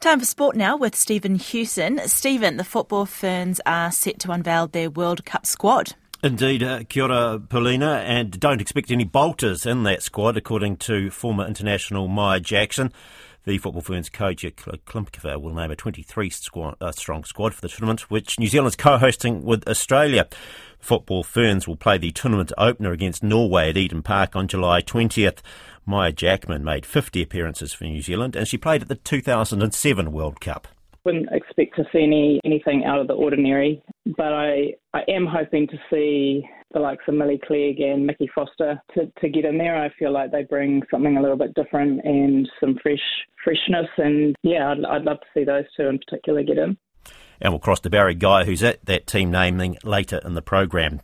Time for sport now with Stephen Hewson. Stephen, the football ferns are set to unveil their World Cup squad. Indeed, uh, kia ora, Paulina, and don't expect any bolters in that squad, according to former international Maia Jackman. The Football Ferns coach Klimkova will name a 23 squad, uh, strong squad for the tournament, which New Zealand's co-hosting with Australia. Football Ferns will play the tournament opener against Norway at Eden Park on July 20th. Maia Jackman made 50 appearances for New Zealand and she played at the 2007 World Cup. Wouldn't expect to see any anything out of the ordinary, but I, I am hoping to see the likes of Millie Clegg and Mickey Foster to, to get in there. I feel like they bring something a little bit different and some fresh freshness, and yeah, I'd, I'd love to see those two in particular get in. And we'll cross to Barry Guy, who's at that team naming later in the program.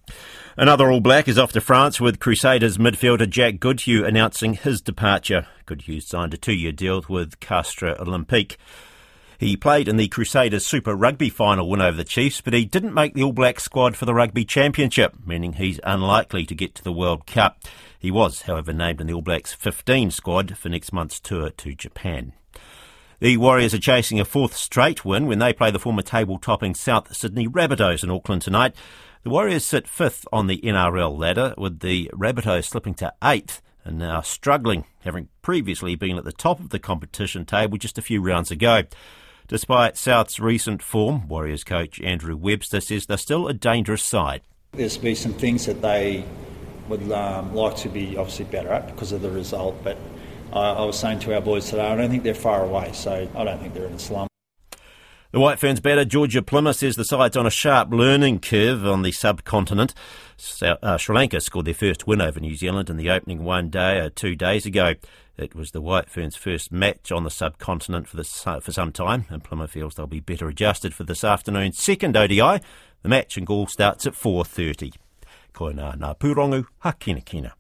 Another All Black is off to France with Crusaders midfielder Jack Goodhue announcing his departure. Goodhue signed a two-year deal with Castres Olympique. He played in the Crusaders Super Rugby final win over the Chiefs, but he didn't make the All Black squad for the Rugby Championship, meaning he's unlikely to get to the World Cup. He was, however, named in the All Blacks 15 squad for next month's tour to Japan. The Warriors are chasing a fourth straight win when they play the former table topping South Sydney Rabbitohs in Auckland tonight. The Warriors sit fifth on the NRL ladder, with the Rabbitohs slipping to eighth and now struggling, having previously been at the top of the competition table just a few rounds ago. Despite South's recent form, Warriors coach Andrew Webster says they're still a dangerous side. There's be some things that they would um, like to be obviously better at because of the result, but I was saying to our boys today, I don't think they're far away, so I don't think they're in a slump. The White Ferns batter Georgia Plimmer says the side's on a sharp learning curve on the subcontinent. Uh, Sri Lanka scored their first win over New Zealand in the opening one day or uh, two days ago. It was the White Ferns' first match on the subcontinent for, for some time, and Plymouth feels they'll be better adjusted for this afternoon's second ODI. The match in Galle starts at 4.30. Koina na purongu, hakina kina.